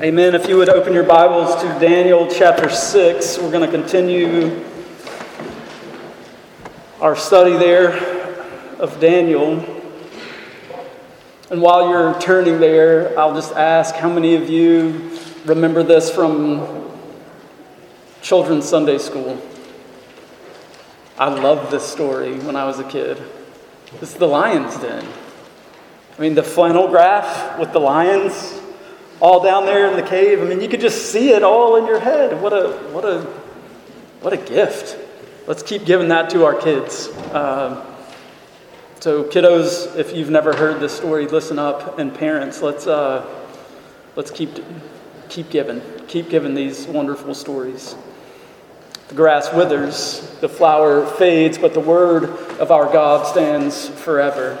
Amen. If you would open your Bibles to Daniel chapter 6, we're going to continue our study there of Daniel. And while you're turning there, I'll just ask how many of you remember this from children's Sunday school? I loved this story when I was a kid. Is the lion's den. I mean, the flannel graph with the lions all down there in the cave. I mean, you could just see it all in your head. What a, what a, what a gift. Let's keep giving that to our kids. Uh, so, kiddos, if you've never heard this story, listen up. And parents, let's, uh, let's keep, keep giving. Keep giving these wonderful stories. The grass withers, the flower fades, but the word of our God stands forever.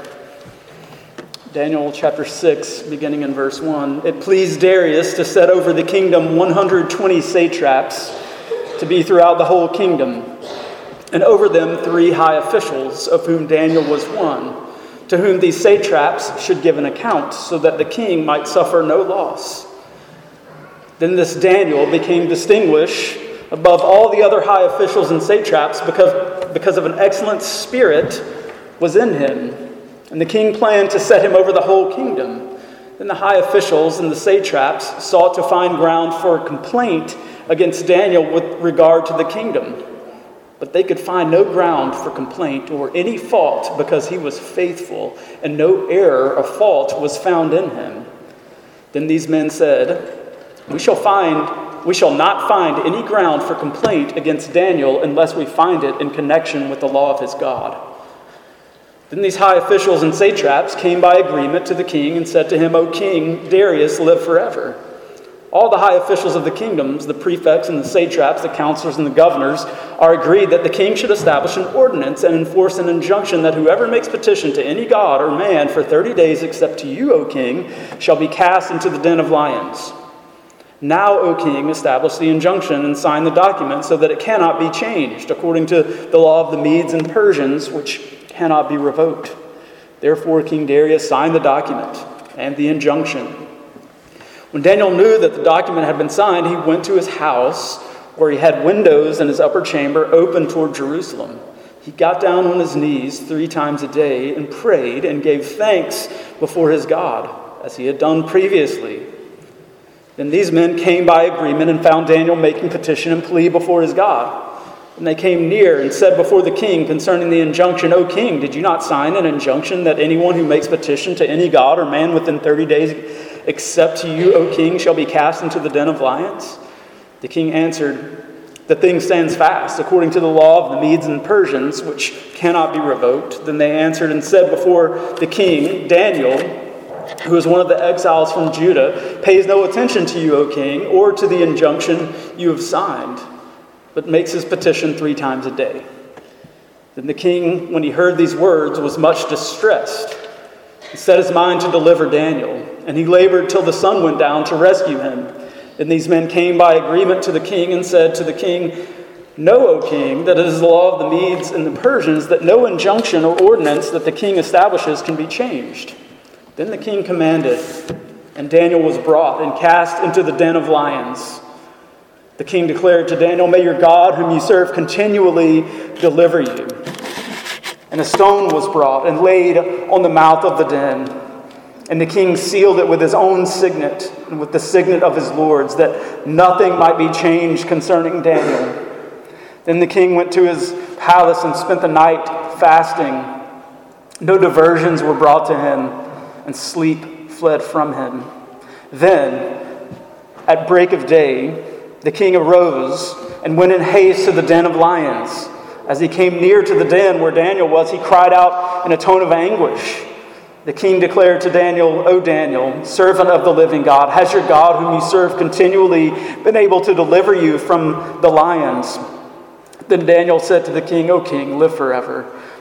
Daniel chapter 6, beginning in verse 1. It pleased Darius to set over the kingdom 120 satraps to be throughout the whole kingdom, and over them three high officials, of whom Daniel was one, to whom these satraps should give an account, so that the king might suffer no loss. Then this Daniel became distinguished above all the other high officials and satraps because, because of an excellent spirit was in him and the king planned to set him over the whole kingdom. Then the high officials and the satraps sought to find ground for complaint against Daniel with regard to the kingdom. But they could find no ground for complaint or any fault because he was faithful, and no error or fault was found in him. Then these men said, We shall find we shall not find any ground for complaint against Daniel unless we find it in connection with the law of his God. Then these high officials and satraps came by agreement to the king and said to him, O king, Darius, live forever. All the high officials of the kingdoms, the prefects and the satraps, the counselors and the governors, are agreed that the king should establish an ordinance and enforce an injunction that whoever makes petition to any god or man for thirty days except to you, O king, shall be cast into the den of lions. Now, O king, establish the injunction and sign the document so that it cannot be changed, according to the law of the Medes and Persians, which cannot be revoked. Therefore, King Darius signed the document and the injunction. When Daniel knew that the document had been signed, he went to his house where he had windows in his upper chamber open toward Jerusalem. He got down on his knees three times a day and prayed and gave thanks before his God, as he had done previously. Then these men came by agreement and found Daniel making petition and plea before his God. And they came near and said before the king concerning the injunction, O king, did you not sign an injunction that anyone who makes petition to any god or man within 30 days except to you, O king, shall be cast into the den of lions? The king answered, The thing stands fast, according to the law of the Medes and Persians, which cannot be revoked. Then they answered and said before the king, Daniel, who is one of the exiles from Judah, pays no attention to you, O king, or to the injunction you have signed but makes his petition three times a day. Then the king, when he heard these words, was much distressed. He set his mind to deliver Daniel, and he labored till the sun went down to rescue him. And these men came by agreement to the king and said to the king, Know, O king, that it is the law of the Medes and the Persians that no injunction or ordinance that the king establishes can be changed. Then the king commanded, and Daniel was brought and cast into the den of lions. The king declared to Daniel, May your God, whom you serve, continually deliver you. And a stone was brought and laid on the mouth of the den. And the king sealed it with his own signet and with the signet of his lords, that nothing might be changed concerning Daniel. Then the king went to his palace and spent the night fasting. No diversions were brought to him, and sleep fled from him. Then, at break of day, the king arose and went in haste to the den of lions. As he came near to the den where Daniel was, he cried out in a tone of anguish. The king declared to Daniel, O Daniel, servant of the living God, has your God, whom you serve continually, been able to deliver you from the lions? Then Daniel said to the king, O king, live forever.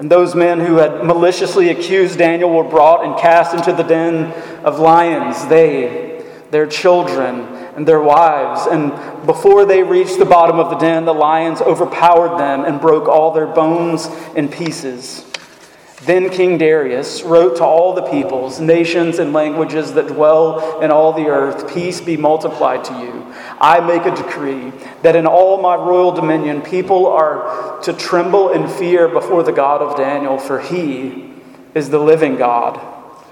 and those men who had maliciously accused Daniel were brought and cast into the den of lions, they, their children, and their wives. And before they reached the bottom of the den, the lions overpowered them and broke all their bones in pieces. Then King Darius wrote to all the peoples, nations, and languages that dwell in all the earth Peace be multiplied to you. I make a decree that in all my royal dominion people are to tremble in fear before the God of Daniel, for he is the living God,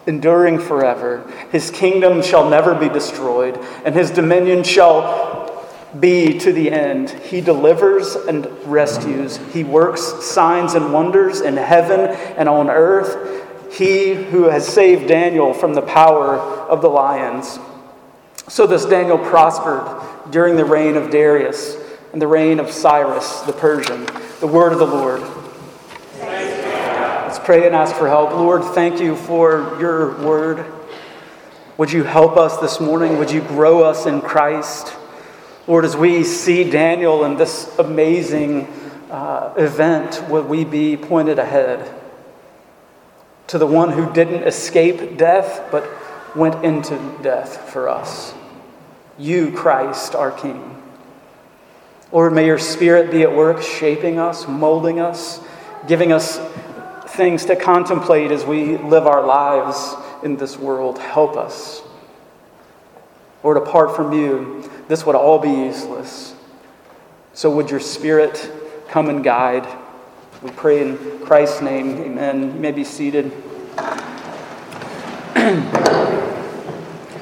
enduring forever. His kingdom shall never be destroyed, and his dominion shall be to the end. He delivers and rescues. He works signs and wonders in heaven and on earth. He who has saved Daniel from the power of the lions. So this Daniel prospered during the reign of Darius and the reign of Cyrus the Persian. The word of the Lord. Let's pray and ask for help. Lord, thank you for your word. Would you help us this morning? Would you grow us in Christ? Lord, as we see Daniel in this amazing uh, event, would we be pointed ahead to the one who didn't escape death but went into death for us? You, Christ, our King. Lord, may your Spirit be at work shaping us, molding us, giving us things to contemplate as we live our lives in this world. Help us. Lord, apart from you, this would all be useless. So would your Spirit come and guide? We pray in Christ's name. Amen. You may be seated.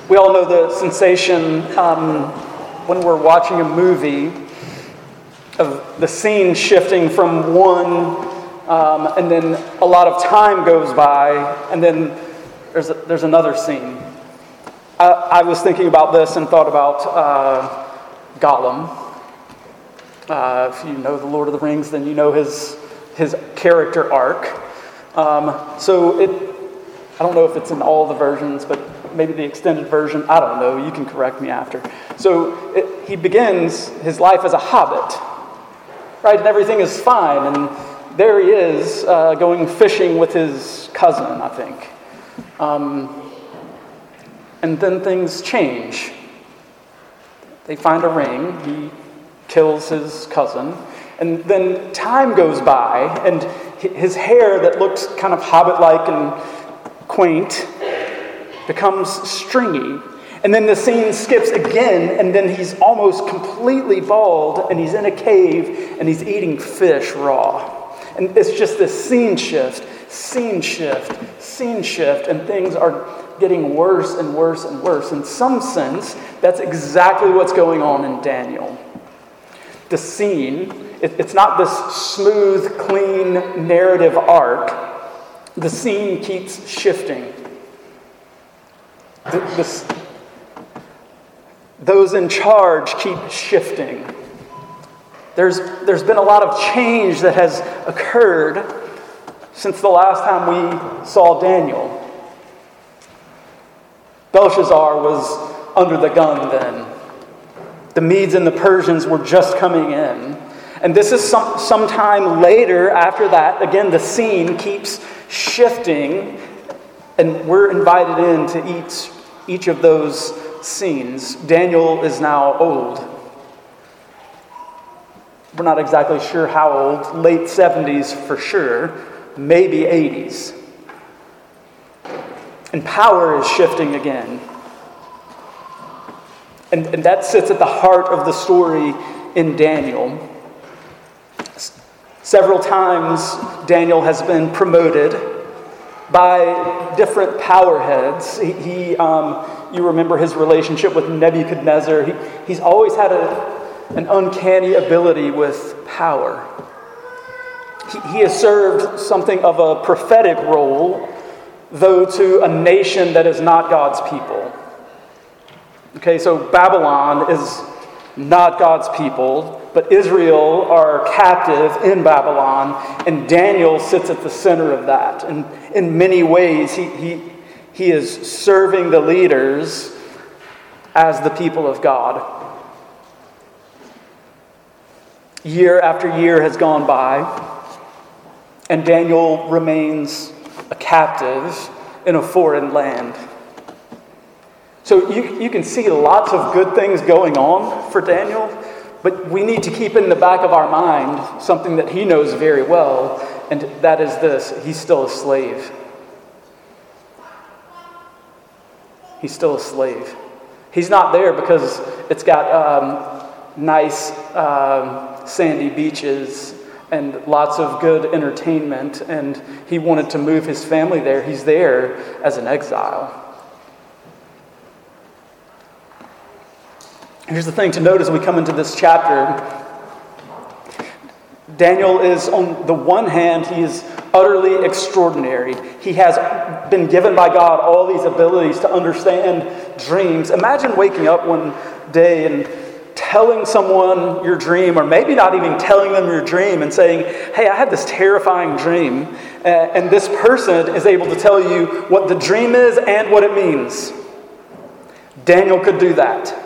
we all know the sensation um, when we're watching a movie of the scene shifting from one, um, and then a lot of time goes by, and then there's, a, there's another scene. I, I, was thinking about this and thought about uh, Gollum. Uh, if you know The Lord of the Rings, then you know his, his character arc. Um, so it, I don't know if it's in all the versions, but maybe the extended version. I don't know. You can correct me after. So it, he begins his life as a hobbit, right? And everything is fine. And there he is uh, going fishing with his cousin, I think. Um, and then things change. They find a ring, he kills his cousin, and then time goes by, and his hair that looks kind of hobbit like and quaint becomes stringy. And then the scene skips again, and then he's almost completely bald, and he's in a cave, and he's eating fish raw. And it's just this scene shift, scene shift, scene shift, and things are getting worse and worse and worse. In some sense, that's exactly what's going on in Daniel. The scene, it, it's not this smooth, clean narrative arc. The scene keeps shifting. Those in charge keep shifting. There's, there's been a lot of change that has occurred since the last time we saw Daniel. Belshazzar was under the gun then. The Medes and the Persians were just coming in. And this is some, sometime later after that. Again, the scene keeps shifting, and we're invited in to each, each of those scenes. Daniel is now old. We're not exactly sure how old, late 70s for sure, maybe 80s. And power is shifting again. And, and that sits at the heart of the story in Daniel. Several times, Daniel has been promoted by different power heads. He, he um, you remember his relationship with Nebuchadnezzar. He, he's always had a, an uncanny ability with power. He, he has served something of a prophetic role though to a nation that is not God's people. Okay, so Babylon is not God's people, but Israel are captive in Babylon, and Daniel sits at the center of that. And in many ways, he, he, he is serving the leaders as the people of God. Year after year has gone by. and Daniel remains a captive in a foreign land. So you, you can see lots of good things going on for Daniel, but we need to keep in the back of our mind something that he knows very well, and that is this he's still a slave. He's still a slave. He's not there because it's got um, nice um, sandy beaches and lots of good entertainment, and he wanted to move his family there. He's there as an exile. Here's the thing to note as we come into this chapter Daniel is, on the one hand, he is utterly extraordinary. He has been given by God all these abilities to understand dreams. Imagine waking up one day and telling someone your dream, or maybe not even telling them your dream, and saying, Hey, I had this terrifying dream. Uh, and this person is able to tell you what the dream is and what it means. Daniel could do that.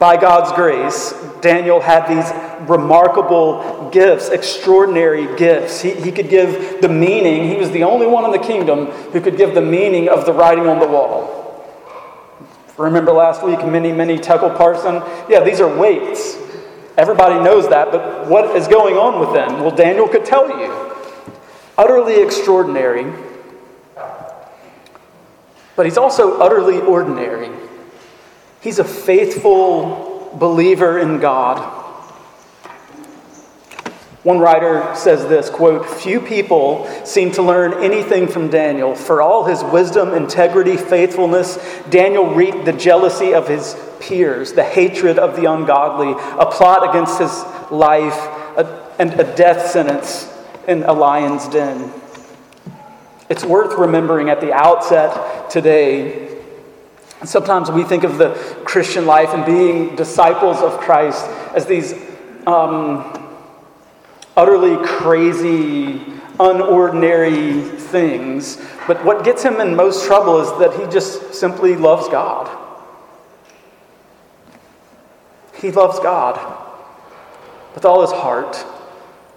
By God's grace, Daniel had these remarkable gifts, extraordinary gifts. He, he could give the meaning, he was the only one in the kingdom who could give the meaning of the writing on the wall. Remember last week, mene, mene tekel Parsin? Yeah, these are weights. Everybody knows that, but what is going on with them? Well, Daniel could tell you. Utterly extraordinary, but he's also utterly ordinary. He's a faithful believer in God. One writer says this quote, Few people seem to learn anything from Daniel. For all his wisdom, integrity, faithfulness, Daniel reaped the jealousy of his peers, the hatred of the ungodly, a plot against his life, a, and a death sentence in a lion's den. It's worth remembering at the outset today Sometimes we think of the Christian life and being disciples of Christ as these um, utterly crazy, unordinary things. But what gets him in most trouble is that he just simply loves God. He loves God with all his heart,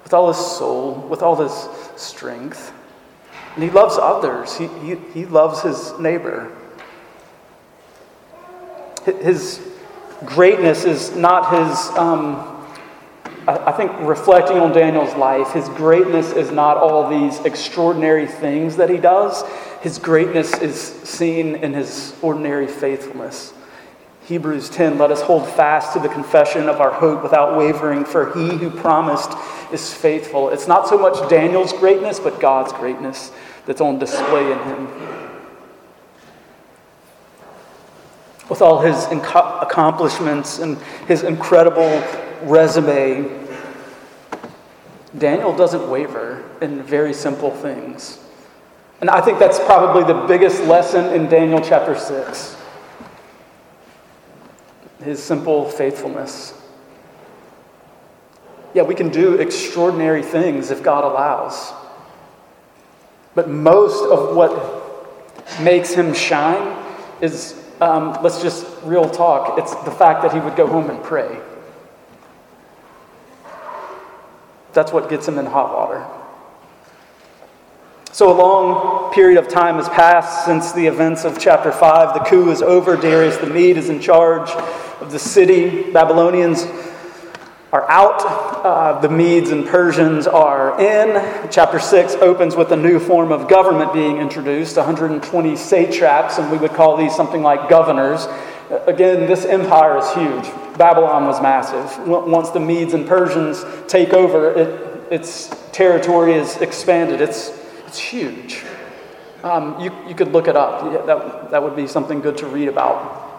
with all his soul, with all his strength. And he loves others, he, he, he loves his neighbor. His greatness is not his, um, I think, reflecting on Daniel's life, his greatness is not all these extraordinary things that he does. His greatness is seen in his ordinary faithfulness. Hebrews 10 let us hold fast to the confession of our hope without wavering, for he who promised is faithful. It's not so much Daniel's greatness, but God's greatness that's on display in him. With all his accomplishments and his incredible resume, Daniel doesn't waver in very simple things. And I think that's probably the biggest lesson in Daniel chapter 6 his simple faithfulness. Yeah, we can do extraordinary things if God allows. But most of what makes him shine is um, let's just real talk. It's the fact that he would go home and pray. That's what gets him in hot water. So, a long period of time has passed since the events of chapter 5. The coup is over. Darius the Mede is in charge of the city. Babylonians are out, uh, the Medes and Persians are in. Chapter 6 opens with a new form of government being introduced 120 satraps, and we would call these something like governors. Again, this empire is huge. Babylon was massive. Once the Medes and Persians take over, it, its territory is expanded. It's, it's huge. Um, you, you could look it up. That, that would be something good to read about.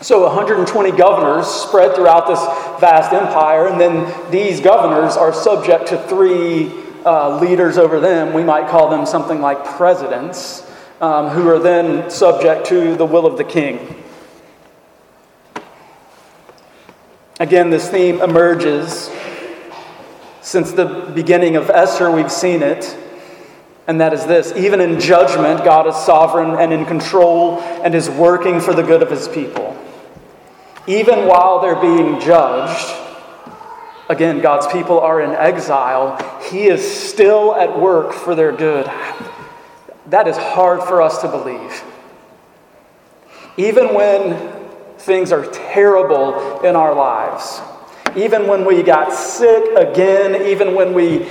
So 120 governors spread throughout this vast empire, and then these governors are subject to three uh, leaders over them. We might call them something like presidents, um, who are then subject to the will of the king. Again, this theme emerges. Since the beginning of Esther, we've seen it. And that is this even in judgment, God is sovereign and in control and is working for the good of his people. Even while they're being judged, Again, God's people are in exile. He is still at work for their good. That is hard for us to believe. Even when things are terrible in our lives, even when we got sick again, even when we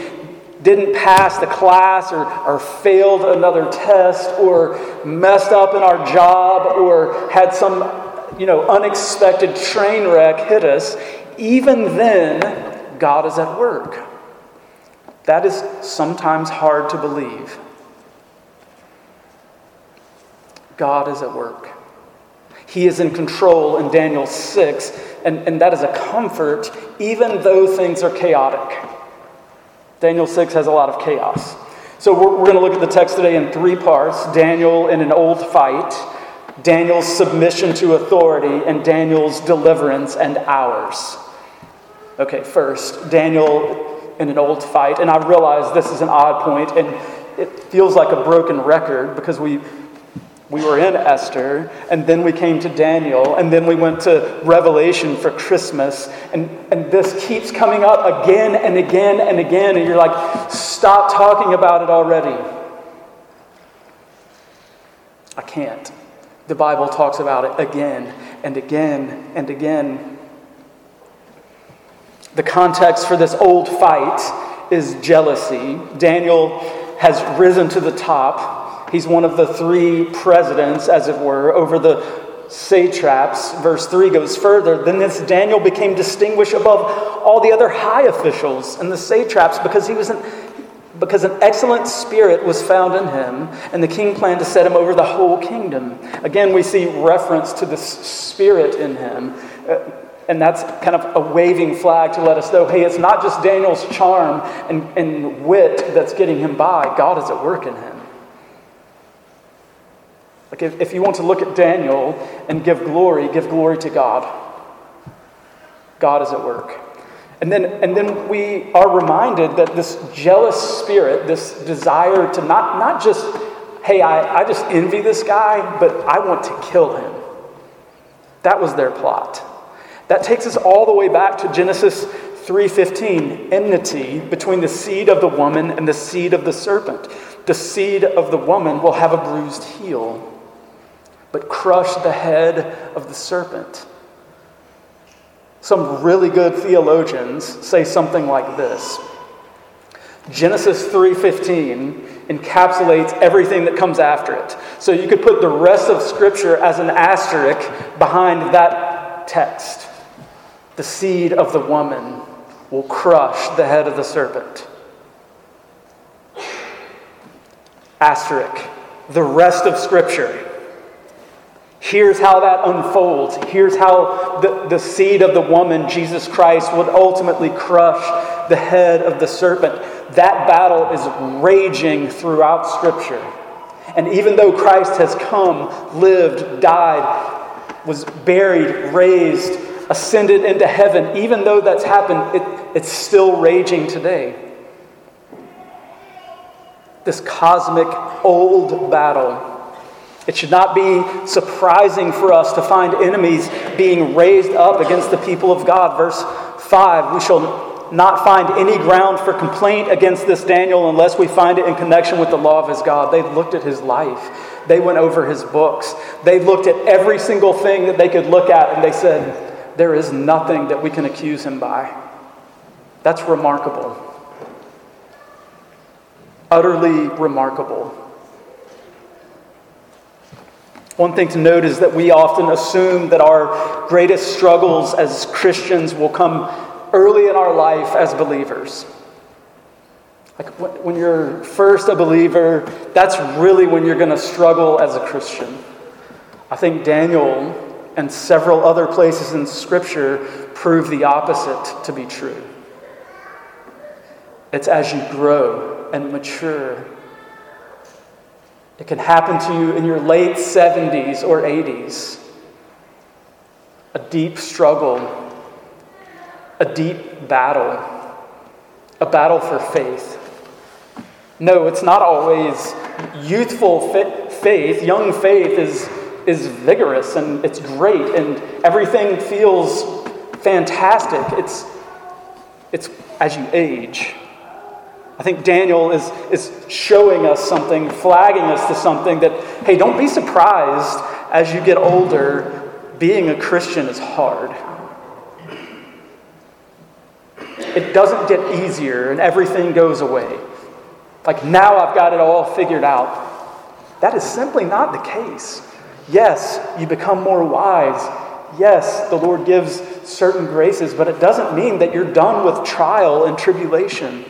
didn't pass the class or, or failed another test or messed up in our job or had some you know unexpected train wreck hit us even then god is at work. That is sometimes hard to believe. God is at work. He is in control in daniel 6 and, and that is a comfort even though things are chaotic. Daniel 6 has a lot of chaos. So we're, we're going to look at the text today in three parts Daniel in an old fight, Daniel's submission to authority, and Daniel's deliverance and ours. Okay, first, Daniel in an old fight. And I realize this is an odd point, and it feels like a broken record because we we were in Esther, and then we came to Daniel, and then we went to Revelation for Christmas. And, and this keeps coming up again and again and again, and you're like, stop talking about it already. I can't. The Bible talks about it again and again and again. The context for this old fight is jealousy. Daniel has risen to the top He's one of the three presidents, as it were, over the satraps. Verse 3 goes further. Then this Daniel became distinguished above all the other high officials and the satraps because he was an, because an excellent spirit was found in him, and the king planned to set him over the whole kingdom. Again, we see reference to the spirit in him. Uh, and that's kind of a waving flag to let us know hey, it's not just Daniel's charm and, and wit that's getting him by, God is at work in him. Like if, if you want to look at Daniel and give glory, give glory to God. God is at work. And then, and then we are reminded that this jealous spirit, this desire to not, not just, hey, I, I just envy this guy, but I want to kill him. That was their plot. That takes us all the way back to Genesis 3:15, enmity between the seed of the woman and the seed of the serpent. The seed of the woman will have a bruised heel but crush the head of the serpent. Some really good theologians say something like this. Genesis 3:15 encapsulates everything that comes after it. So you could put the rest of scripture as an asterisk behind that text. The seed of the woman will crush the head of the serpent. Asterisk. The rest of scripture Here's how that unfolds. Here's how the, the seed of the woman, Jesus Christ, would ultimately crush the head of the serpent. That battle is raging throughout Scripture. And even though Christ has come, lived, died, was buried, raised, ascended into heaven, even though that's happened, it, it's still raging today. This cosmic old battle it should not be surprising for us to find enemies being raised up against the people of God. Verse 5 We shall not find any ground for complaint against this Daniel unless we find it in connection with the law of his God. They looked at his life, they went over his books, they looked at every single thing that they could look at, and they said, There is nothing that we can accuse him by. That's remarkable. Utterly remarkable. One thing to note is that we often assume that our greatest struggles as Christians will come early in our life as believers. Like when you're first a believer, that's really when you're going to struggle as a Christian. I think Daniel and several other places in Scripture prove the opposite to be true. It's as you grow and mature it can happen to you in your late 70s or 80s. A deep struggle, a deep battle, a battle for faith. No, it's not always youthful faith. Young faith is, is vigorous and it's great and everything feels fantastic. It's, it's as you age. I think Daniel is, is showing us something, flagging us to something that, hey, don't be surprised as you get older. Being a Christian is hard. It doesn't get easier and everything goes away. Like now I've got it all figured out. That is simply not the case. Yes, you become more wise. Yes, the Lord gives certain graces, but it doesn't mean that you're done with trial and tribulation.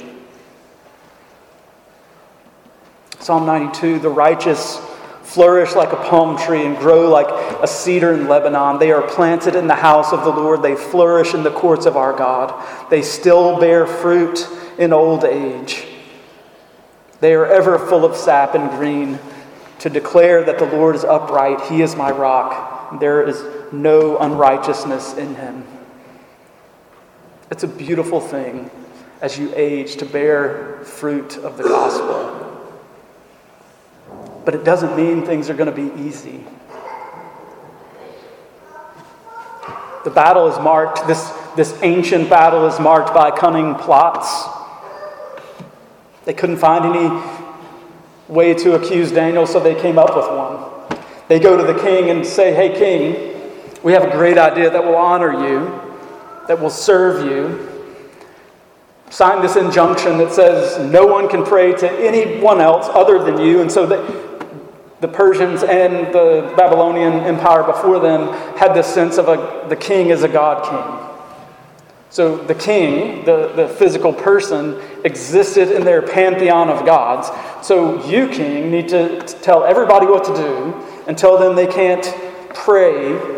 Psalm 92 the righteous flourish like a palm tree and grow like a cedar in Lebanon. They are planted in the house of the Lord, they flourish in the courts of our God. They still bear fruit in old age. They are ever full of sap and green to declare that the Lord is upright. He is my rock. There is no unrighteousness in him. It's a beautiful thing as you age to bear fruit of the gospel. But it doesn't mean things are going to be easy. The battle is marked, this, this ancient battle is marked by cunning plots. They couldn't find any way to accuse Daniel, so they came up with one. They go to the king and say, Hey, king, we have a great idea that will honor you, that will serve you. Sign this injunction that says no one can pray to anyone else other than you. And so the, the Persians and the Babylonian Empire before them had this sense of a, the king is a God king. So the king, the, the physical person, existed in their pantheon of gods. So you, king, need to tell everybody what to do and tell them they can't pray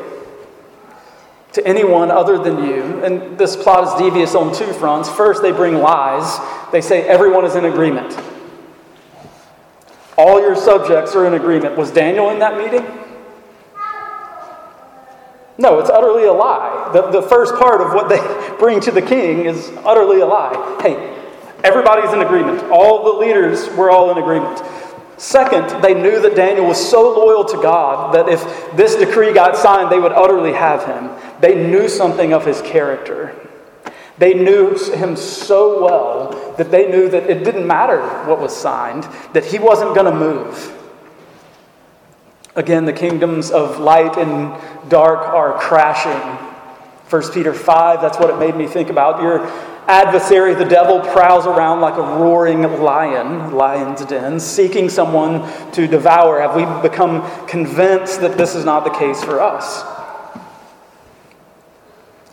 to anyone other than you. And this plot is devious on two fronts. First, they bring lies. They say everyone is in agreement. All your subjects are in agreement. Was Daniel in that meeting? No, it's utterly a lie. The, the first part of what they bring to the king is utterly a lie. Hey, everybody's in agreement. All the leaders were all in agreement. Second, they knew that Daniel was so loyal to God that if this decree got signed, they would utterly have him. They knew something of his character. They knew him so well that they knew that it didn't matter what was signed, that he wasn't going to move. Again, the kingdoms of light and dark are crashing. 1 Peter 5, that's what it made me think about. Your adversary, the devil, prowls around like a roaring lion, lion's den, seeking someone to devour. Have we become convinced that this is not the case for us?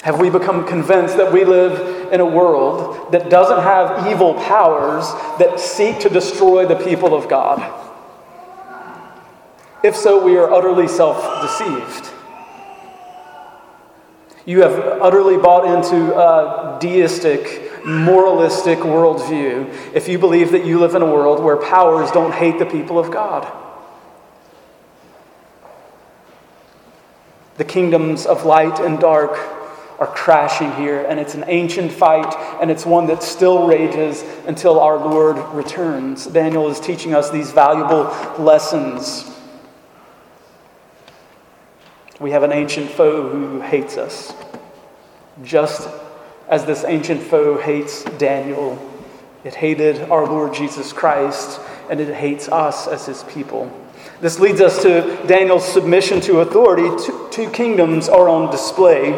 Have we become convinced that we live in a world that doesn't have evil powers that seek to destroy the people of God? If so, we are utterly self deceived. You have utterly bought into a deistic, moralistic worldview if you believe that you live in a world where powers don't hate the people of God. The kingdoms of light and dark are crashing here, and it's an ancient fight, and it's one that still rages until our Lord returns. Daniel is teaching us these valuable lessons we have an ancient foe who hates us, just as this ancient foe hates Daniel. It hated our Lord Jesus Christ, and it hates us as his people. This leads us to Daniel's submission to authority. Two, kingdoms are on display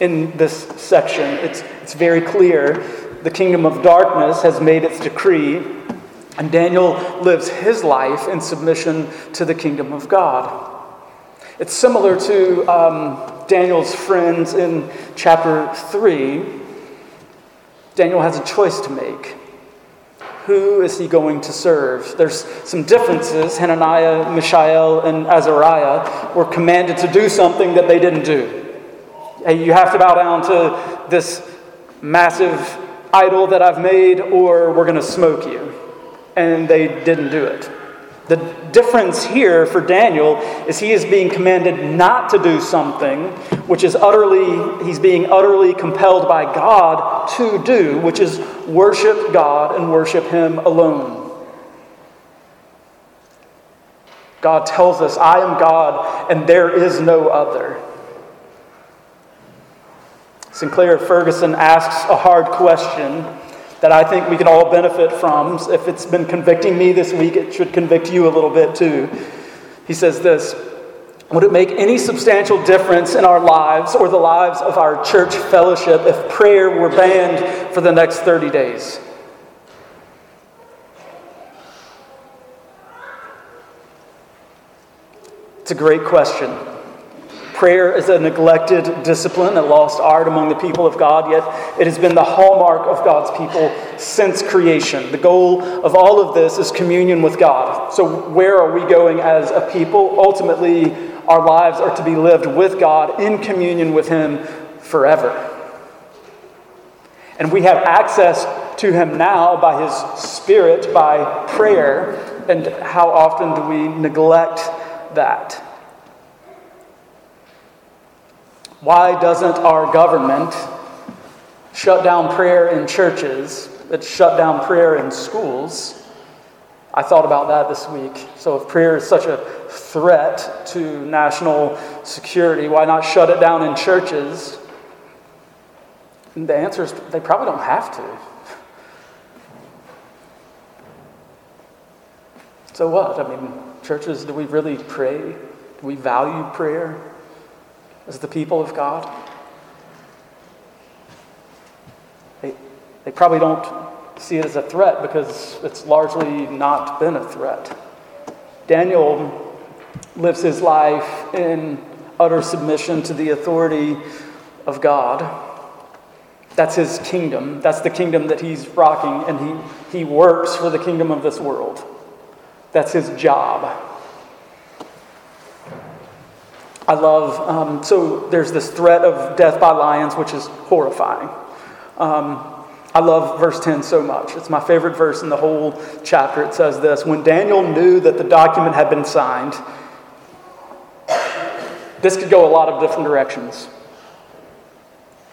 in this section. It's, it's very clear. The kingdom of darkness has made its decree, and Daniel lives his life in submission to the kingdom of God. It's similar to um, Daniel's friends in chapter 3. Daniel has a choice to make. Who is he going to serve? There's some differences. Hananiah, Mishael, and Azariah were commanded to do something that they didn't do. Hey, you have to bow down to this massive idol that I've made, or we're going to smoke you. And they didn't do it. The difference here for Daniel is he is being commanded not to do something which is utterly, he's being utterly compelled by God to do, which is worship God and worship Him alone. God tells us, I am God and there is no other. Sinclair Ferguson asks a hard question that I think we can all benefit from. If it's been convicting me this week, it should convict you a little bit too. He says this Would it make any substantial difference in our lives or the lives of our church fellowship if prayer were banned for the next 30 days? It's a great question. Prayer is a neglected discipline, a lost art among the people of God, yet it has been the hallmark of God's people since creation. The goal of all of this is communion with God. So, where are we going as a people? Ultimately, our lives are to be lived with God in communion with Him forever. And we have access to Him now by His Spirit, by prayer. And how often do we neglect that? Why doesn't our government shut down prayer in churches? It shut down prayer in schools. I thought about that this week. So, if prayer is such a threat to national security, why not shut it down in churches? And the answer is they probably don't have to. So, what? I mean, churches, do we really pray? Do we value prayer? As the people of God? They, they probably don't see it as a threat because it's largely not been a threat. Daniel lives his life in utter submission to the authority of God. That's his kingdom. That's the kingdom that he's rocking, and he, he works for the kingdom of this world. That's his job. I love, um, so there's this threat of death by lions, which is horrifying. Um, I love verse 10 so much. It's my favorite verse in the whole chapter. It says this When Daniel knew that the document had been signed, this could go a lot of different directions.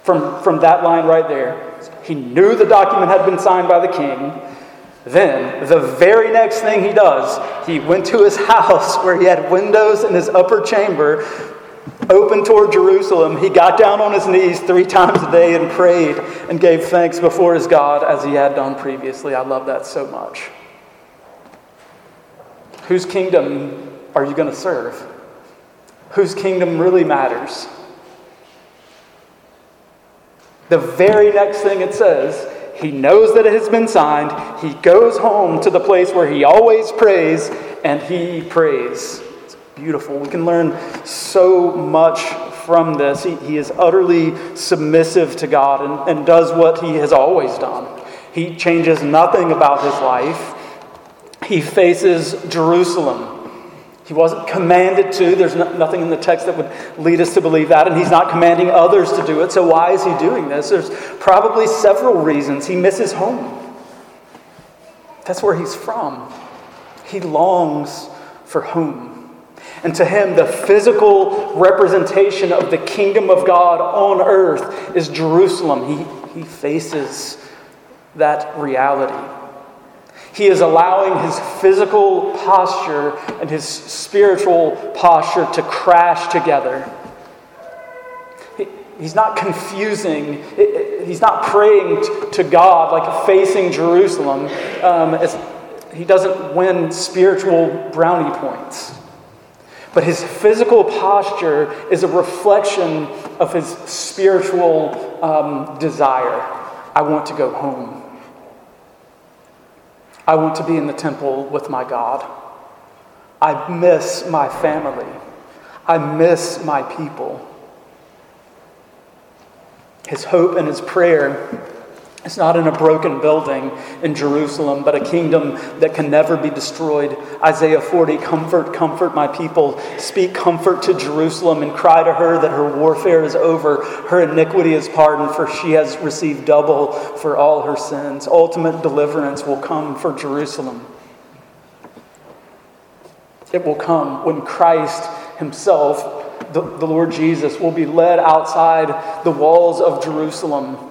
From, from that line right there, he knew the document had been signed by the king. Then, the very next thing he does, he went to his house where he had windows in his upper chamber open toward Jerusalem. He got down on his knees three times a day and prayed and gave thanks before his God as he had done previously. I love that so much. Whose kingdom are you going to serve? Whose kingdom really matters? The very next thing it says he knows that it has been signed. He goes home to the place where he always prays, and he prays. It's beautiful. We can learn so much from this. He, he is utterly submissive to God and, and does what he has always done. He changes nothing about his life. He faces Jerusalem he wasn't commanded to. There's no, nothing in the text that would lead us to believe that, and he's not commanding others to do it. So, why is he doing this? There's probably several reasons. He misses home, that's where he's from. He longs for home. And to him, the physical representation of the kingdom of God on earth is Jerusalem. He, he faces that reality. He is allowing his physical posture and his spiritual posture to crash together. He, he's not confusing, he's not praying to God like facing Jerusalem. Um, he doesn't win spiritual brownie points. But his physical posture is a reflection of his spiritual um, desire. I want to go home. I want to be in the temple with my God. I miss my family. I miss my people. His hope and his prayer is not in a broken building in Jerusalem, but a kingdom that can never be destroyed. Isaiah 40 Comfort, comfort my people. Speak comfort to Jerusalem and cry to her that her warfare is over. Her iniquity is pardoned, for she has received double for all her sins. Ultimate deliverance will come for Jerusalem. It will come when Christ Himself, the, the Lord Jesus, will be led outside the walls of Jerusalem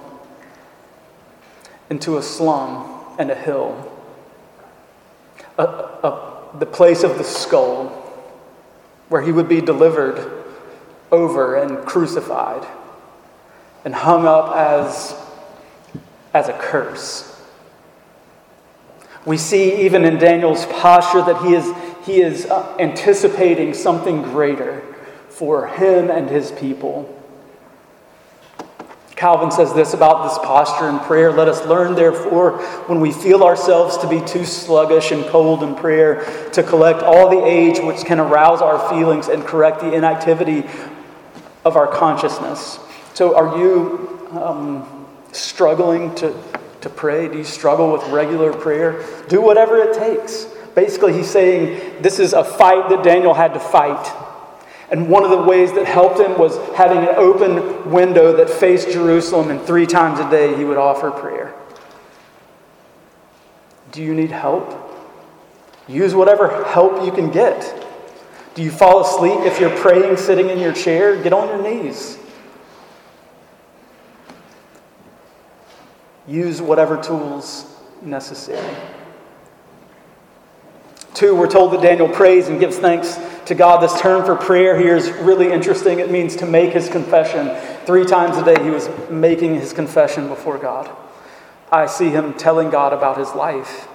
into a slum and a hill, a, a, the place of the skull, where he would be delivered over and crucified. and hung up as, as a curse. We see even in Daniel's posture that he is, he is uh, anticipating something greater for him and his people. Calvin says this about this posture in prayer. Let us learn, therefore, when we feel ourselves to be too sluggish and cold in prayer, to collect all the age which can arouse our feelings and correct the inactivity of our consciousness. So, are you um, struggling to, to pray? Do you struggle with regular prayer? Do whatever it takes. Basically, he's saying this is a fight that Daniel had to fight. And one of the ways that helped him was having an open window that faced Jerusalem, and three times a day he would offer prayer. Do you need help? Use whatever help you can get. Do you fall asleep if you're praying sitting in your chair? Get on your knees. Use whatever tools necessary. Two, we're told that Daniel prays and gives thanks to God. This term for prayer here is really interesting. It means to make his confession. Three times a day he was making his confession before God. I see him telling God about his life.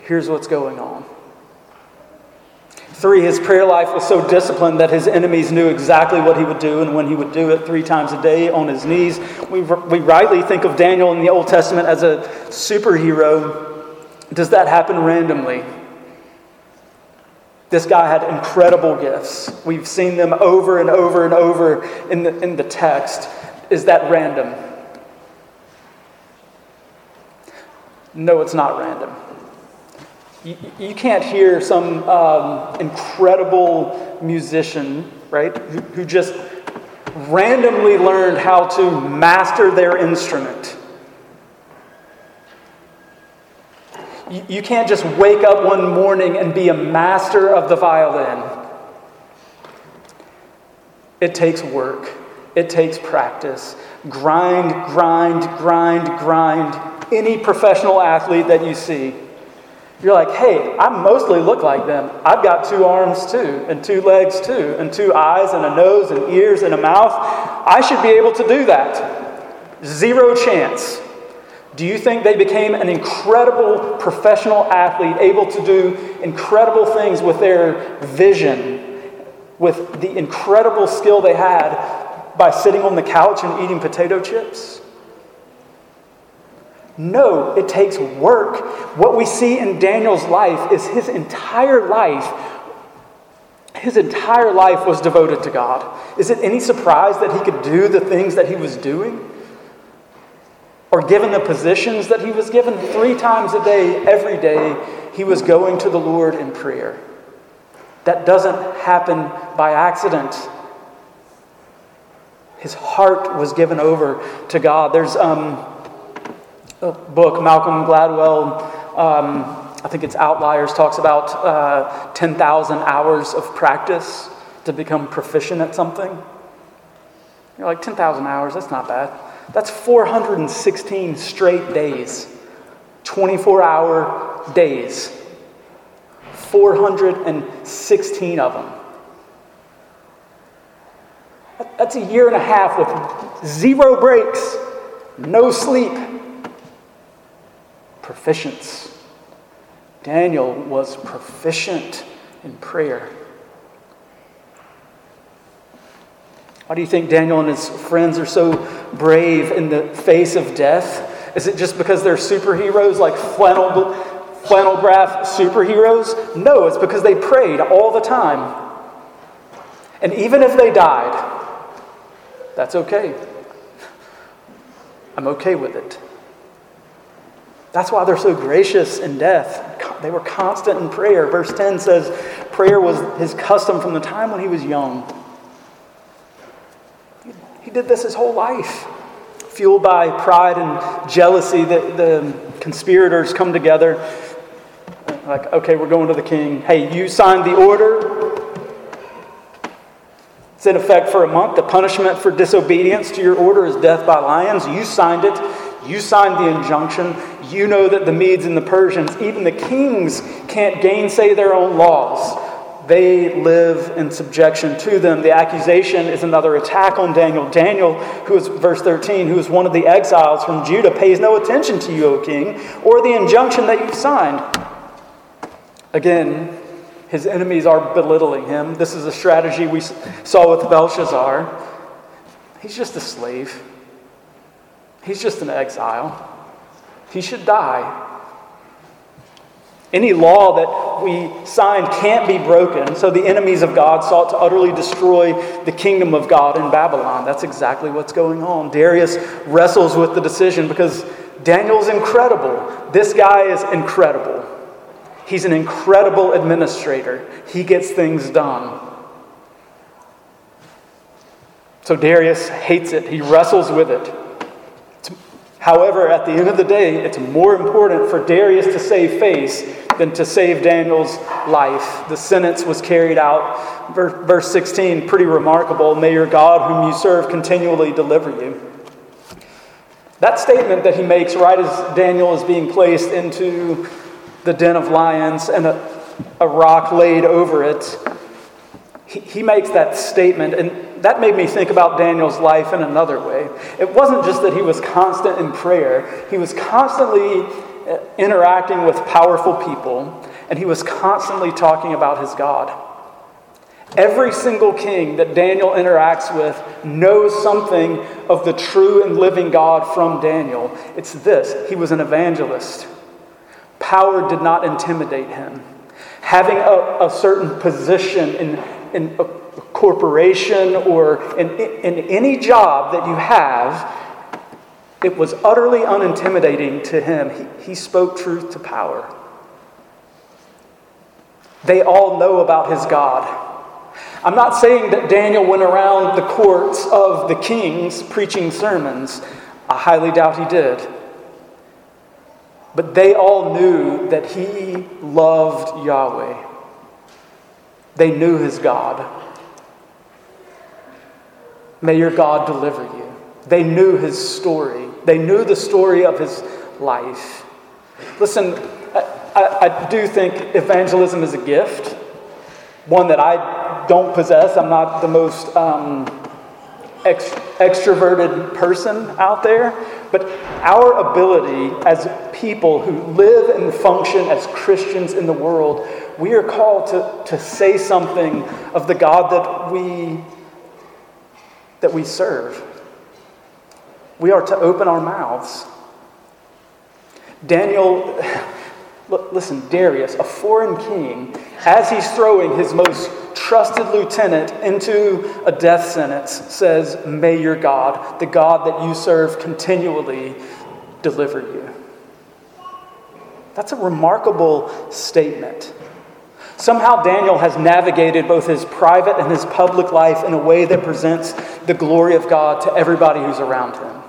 Here's what's going on. Three, his prayer life was so disciplined that his enemies knew exactly what he would do and when he would do it three times a day on his knees. We, we rightly think of Daniel in the Old Testament as a superhero. Does that happen randomly? This guy had incredible gifts. We've seen them over and over and over in the, in the text. Is that random? No, it's not random. You, you can't hear some um, incredible musician, right, who, who just randomly learned how to master their instrument You can't just wake up one morning and be a master of the violin. It takes work, it takes practice. Grind, grind, grind, grind. Any professional athlete that you see, you're like, hey, I mostly look like them. I've got two arms too, and two legs too, and two eyes, and a nose, and ears, and a mouth. I should be able to do that. Zero chance. Do you think they became an incredible professional athlete, able to do incredible things with their vision, with the incredible skill they had by sitting on the couch and eating potato chips? No, it takes work. What we see in Daniel's life is his entire life. His entire life was devoted to God. Is it any surprise that he could do the things that he was doing? Or given the positions that he was given three times a day, every day, he was going to the Lord in prayer. That doesn't happen by accident. His heart was given over to God. There's um, a book, Malcolm Gladwell, um, I think it's Outliers, talks about uh, 10,000 hours of practice to become proficient at something. You're like, 10,000 hours, that's not bad. That's 416 straight days, 24 hour days. 416 of them. That's a year and a half with zero breaks, no sleep. Proficience. Daniel was proficient in prayer. Why do you think Daniel and his friends are so brave in the face of death? Is it just because they're superheroes like flannel, flannel graph superheroes? No, it's because they prayed all the time. And even if they died, that's okay. I'm okay with it. That's why they're so gracious in death. They were constant in prayer. Verse 10 says prayer was his custom from the time when he was young. He did this his whole life. Fueled by pride and jealousy, the, the conspirators come together. Like, okay, we're going to the king. Hey, you signed the order. It's in effect for a month. The punishment for disobedience to your order is death by lions. You signed it. You signed the injunction. You know that the Medes and the Persians, even the kings, can't gainsay their own laws. They live in subjection to them. The accusation is another attack on Daniel. Daniel, who is, verse 13, who is one of the exiles from Judah, pays no attention to you, O king, or the injunction that you've signed. Again, his enemies are belittling him. This is a strategy we saw with Belshazzar. He's just a slave, he's just an exile. He should die. Any law that we signed can't be broken, so the enemies of God sought to utterly destroy the kingdom of God in Babylon. That's exactly what's going on. Darius wrestles with the decision because Daniel's incredible. This guy is incredible. He's an incredible administrator, he gets things done. So Darius hates it, he wrestles with it. However, at the end of the day, it's more important for Darius to save face than to save Daniel's life. The sentence was carried out. Verse 16, pretty remarkable. May your God, whom you serve, continually deliver you. That statement that he makes right as Daniel is being placed into the den of lions and a, a rock laid over it, he, he makes that statement. And that made me think about Daniel's life in another way. It wasn't just that he was constant in prayer, he was constantly uh, interacting with powerful people, and he was constantly talking about his God. Every single king that Daniel interacts with knows something of the true and living God from Daniel. It's this he was an evangelist. Power did not intimidate him. Having a, a certain position in, in a corporation or in, in any job that you have, it was utterly unintimidating to him. He, he spoke truth to power. They all know about his God. I'm not saying that Daniel went around the courts of the kings preaching sermons. I highly doubt he did. But they all knew that he loved Yahweh. They knew his God. May your God deliver you. They knew his story, they knew the story of his life. Listen, I, I, I do think evangelism is a gift, one that I don't possess. I'm not the most um, ex- extroverted person out there, but our ability as people who live and function as Christians in the world, we are called to, to say something of the God that we that we serve. We are to open our mouths. Daniel, listen, Darius, a foreign king, as he's throwing his most trusted lieutenant into a death sentence, says, May your God, the God that you serve, continually deliver you. That's a remarkable statement. Somehow, Daniel has navigated both his private and his public life in a way that presents the glory of God to everybody who's around him.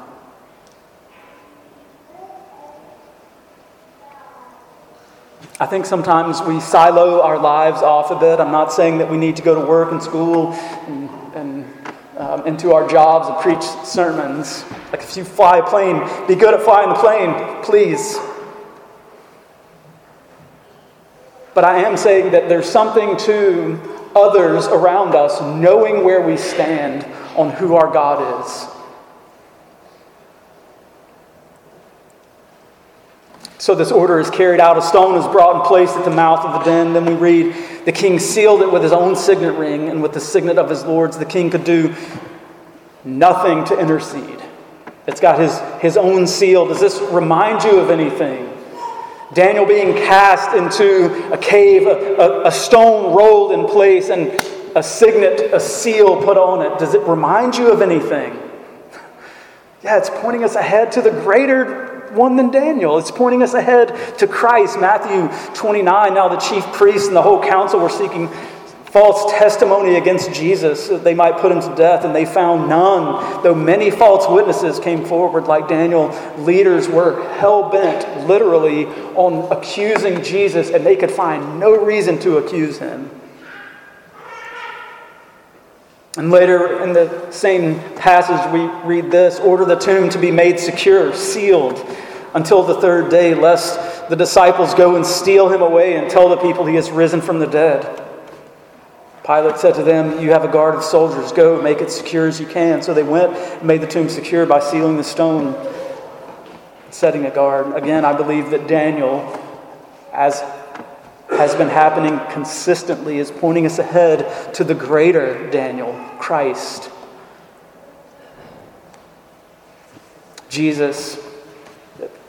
I think sometimes we silo our lives off a bit. I'm not saying that we need to go to work and school and, and um, into our jobs and preach sermons. Like if you fly a plane, be good at flying the plane, please. But I am saying that there's something to others around us knowing where we stand on who our God is. So this order is carried out. A stone is brought and placed at the mouth of the den. Then we read, the king sealed it with his own signet ring, and with the signet of his lords, the king could do nothing to intercede. It's got his, his own seal. Does this remind you of anything? Daniel being cast into a cave, a, a, stone rolled in place, and a signet, a seal put on it. Does it remind you of anything? Yeah, it's pointing us ahead to the greater one than Daniel. It's pointing us ahead to Christ. Matthew 29. Now, the chief priests and the whole council were seeking false testimony against Jesus that they might put him to death, and they found none. Though many false witnesses came forward, like Daniel, leaders were hell bent, literally, on accusing Jesus, and they could find no reason to accuse him. And later in the same passage, we read this order the tomb to be made secure, sealed until the third day, lest the disciples go and steal him away and tell the people he has risen from the dead. Pilate said to them, You have a guard of soldiers. Go, make it secure as you can. So they went and made the tomb secure by sealing the stone, setting a guard. Again, I believe that Daniel, as has been happening consistently, is pointing us ahead to the greater Daniel, Christ. Jesus,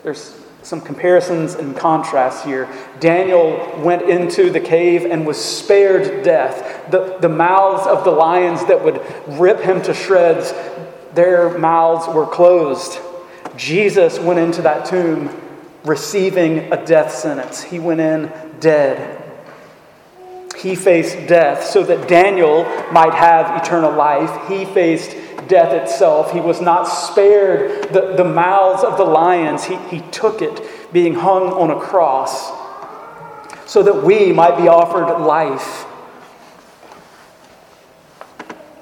there's some comparisons and contrasts here. Daniel went into the cave and was spared death. The, the mouths of the lions that would rip him to shreds, their mouths were closed. Jesus went into that tomb receiving a death sentence. He went in dead. He faced death so that Daniel might have eternal life. He faced death itself. He was not spared the, the mouths of the lions. He, he took it, being hung on a cross, so that we might be offered life.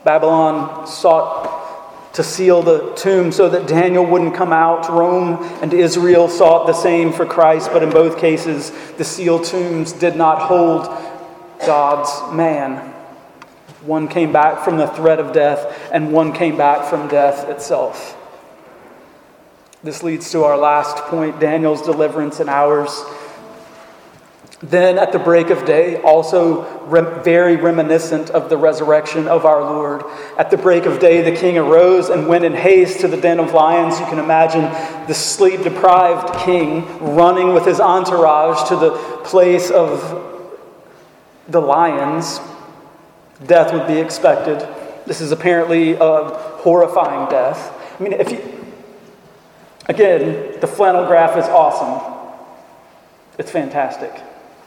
Babylon sought to seal the tomb so that Daniel wouldn't come out. Rome and Israel sought the same for Christ, but in both cases, the sealed tombs did not hold God's man. One came back from the threat of death, and one came back from death itself. This leads to our last point Daniel's deliverance and ours. Then at the break of day, also very reminiscent of the resurrection of our Lord. At the break of day, the king arose and went in haste to the den of lions. You can imagine the sleep deprived king running with his entourage to the place of the lions death would be expected. This is apparently a horrifying death. I mean, if you, again, the flannel graph is awesome. It's fantastic.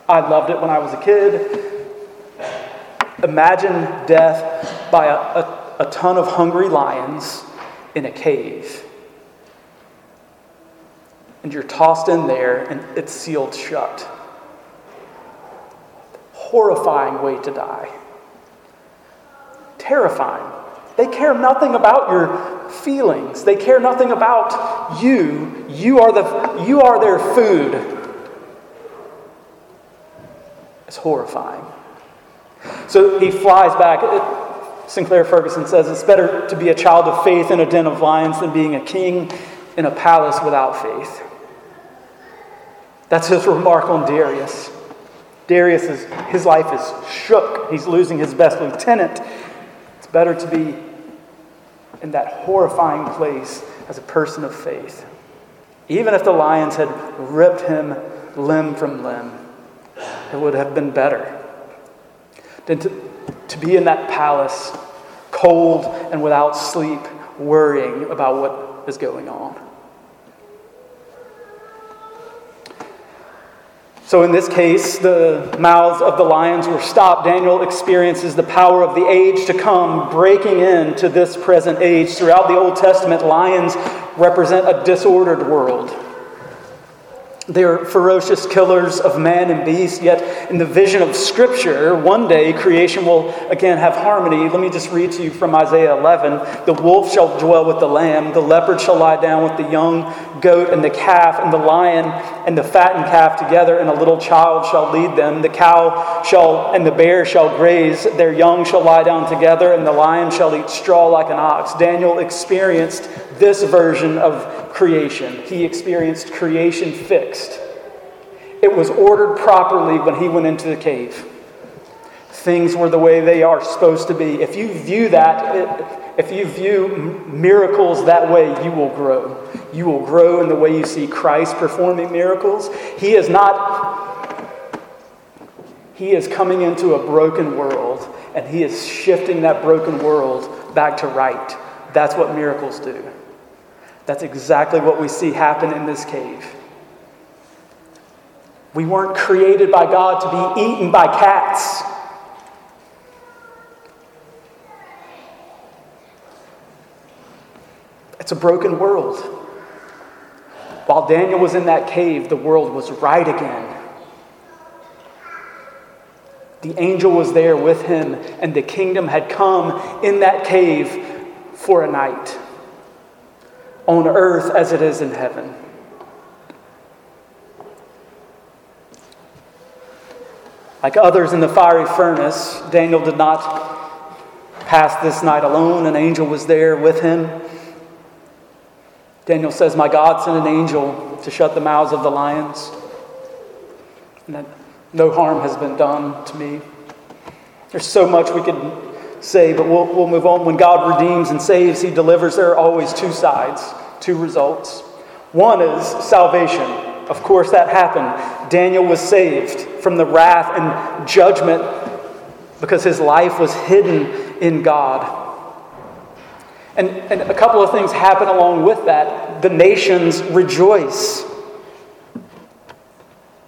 I loved it when I was a kid. Imagine death by a, a, a ton of hungry lions in a cave. And you're tossed in there and it's sealed shut. Horrifying way to die terrifying. They care nothing about your feelings. They care nothing about you. You are, the, you are their food. It's horrifying. So he flies back. Sinclair Ferguson says it's better to be a child of faith in a den of lions than being a king in a palace without faith. That's his remark on Darius. Darius is his life is shook. He's losing his best lieutenant. Better to be in that horrifying place as a person of faith. Even if the lions had ripped him limb from limb, it would have been better than to, to be in that palace, cold and without sleep, worrying about what is going on. So, in this case, the mouths of the lions were stopped. Daniel experiences the power of the age to come breaking into this present age. Throughout the Old Testament, lions represent a disordered world. They're ferocious killers of man and beast, yet in the vision of Scripture, one day creation will again have harmony. Let me just read to you from Isaiah 11 The wolf shall dwell with the lamb, the leopard shall lie down with the young goat and the calf, and the lion and the fattened calf together, and a little child shall lead them. The cow shall and the bear shall graze, their young shall lie down together, and the lion shall eat straw like an ox. Daniel experienced this version of creation. He experienced creation fixed. It was ordered properly when he went into the cave. Things were the way they are supposed to be. If you view that, if you view miracles that way, you will grow. You will grow in the way you see Christ performing miracles. He is not he is coming into a broken world and he is shifting that broken world back to right. That's what miracles do. That's exactly what we see happen in this cave. We weren't created by God to be eaten by cats. It's a broken world. While Daniel was in that cave, the world was right again. The angel was there with him, and the kingdom had come in that cave for a night on earth as it is in heaven. Like others in the fiery furnace, Daniel did not pass this night alone. An angel was there with him. Daniel says, My God sent an angel to shut the mouths of the lions, and that no harm has been done to me. There's so much we could say, but we'll, we'll move on. When God redeems and saves, He delivers. There are always two sides, two results. One is salvation. Of course, that happened. Daniel was saved from the wrath and judgment because his life was hidden in God. And, and a couple of things happen along with that. The nations rejoice.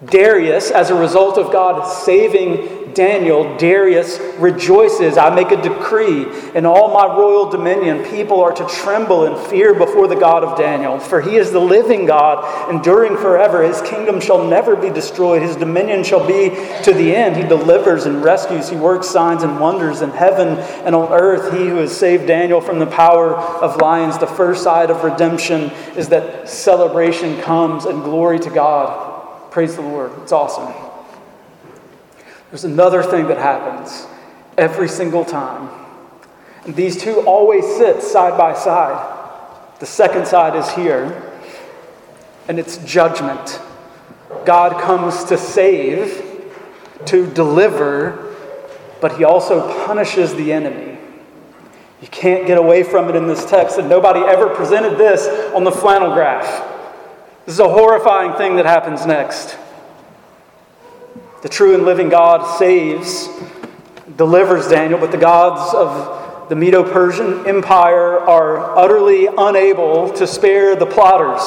Darius, as a result of God saving Daniel, Darius rejoices. I make a decree in all my royal dominion, people are to tremble and fear before the God of Daniel. For he is the living God, enduring forever. His kingdom shall never be destroyed, his dominion shall be to the end. He delivers and rescues, he works signs and wonders in heaven and on earth. He who has saved Daniel from the power of lions. The first side of redemption is that celebration comes and glory to God. Praise the Lord. It's awesome. There's another thing that happens every single time. And these two always sit side by side. The second side is here, and it's judgment. God comes to save, to deliver, but he also punishes the enemy. You can't get away from it in this text, and nobody ever presented this on the flannel graph. This is a horrifying thing that happens next. The true and living God saves, delivers Daniel, but the gods of the Medo Persian Empire are utterly unable to spare the plotters.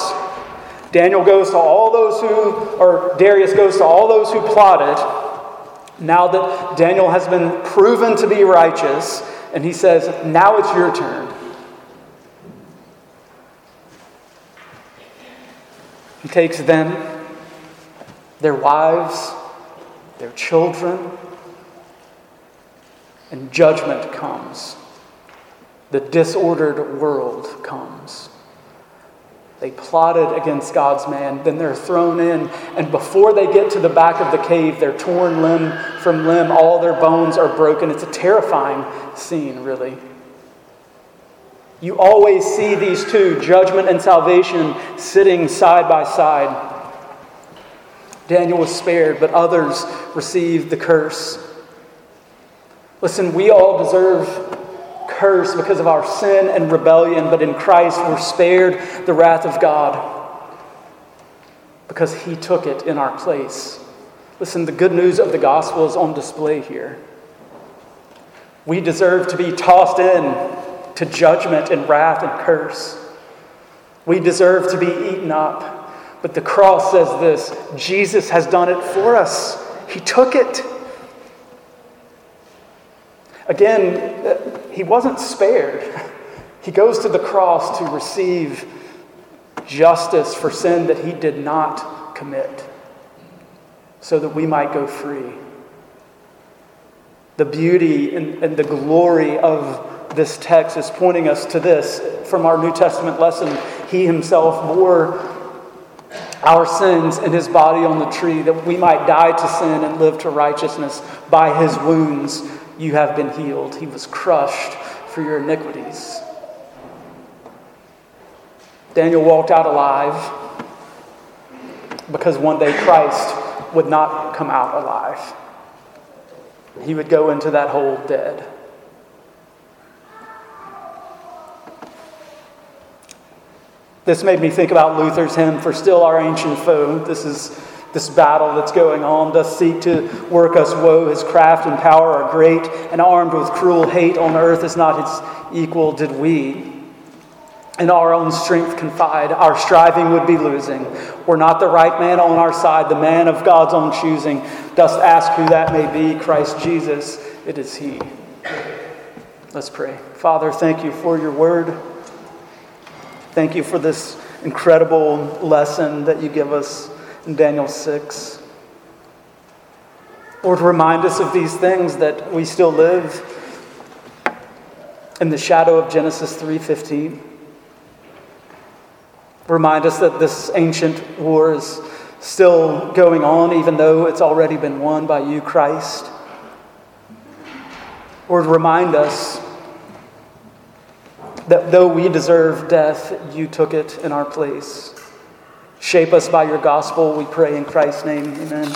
Daniel goes to all those who, or Darius goes to all those who plotted. Now that Daniel has been proven to be righteous, and he says, Now it's your turn. He takes them, their wives, their children, and judgment comes. The disordered world comes. They plotted against God's man, then they're thrown in, and before they get to the back of the cave, they're torn limb from limb. All their bones are broken. It's a terrifying scene, really. You always see these two, judgment and salvation, sitting side by side. Daniel was spared, but others received the curse. Listen, we all deserve curse because of our sin and rebellion, but in Christ we're spared the wrath of God because he took it in our place. Listen, the good news of the gospel is on display here. We deserve to be tossed in to judgment and wrath and curse. We deserve to be eaten up. But the cross says this Jesus has done it for us, He took it. Again, uh, He wasn't spared. He goes to the cross to receive justice for sin that He did not commit so that we might go free. The beauty and, and the glory of this text is pointing us to this from our New Testament lesson. He himself bore our sins in his body on the tree, that we might die to sin and live to righteousness. By his wounds you have been healed. He was crushed for your iniquities. Daniel walked out alive because one day Christ would not come out alive. He would go into that hole dead. This made me think about Luther's hymn, For Still Our Ancient Foe. This is this battle that's going on does seek to work us woe. His craft and power are great, and armed with cruel hate on earth is not his equal. Did we in our own strength confide, our striving would be losing. We're not the right man on our side, the man of God's own choosing. Dost ask who that may be, Christ Jesus, it is he. Let's pray. Father, thank you for your word. Thank you for this incredible lesson that you give us in Daniel 6. Lord, remind us of these things that we still live in the shadow of Genesis 3:15. Remind us that this ancient war is still going on, even though it's already been won by you, Christ. Lord, remind us that though we deserve death, you took it in our place. Shape us by your gospel, we pray in Christ's name. Amen.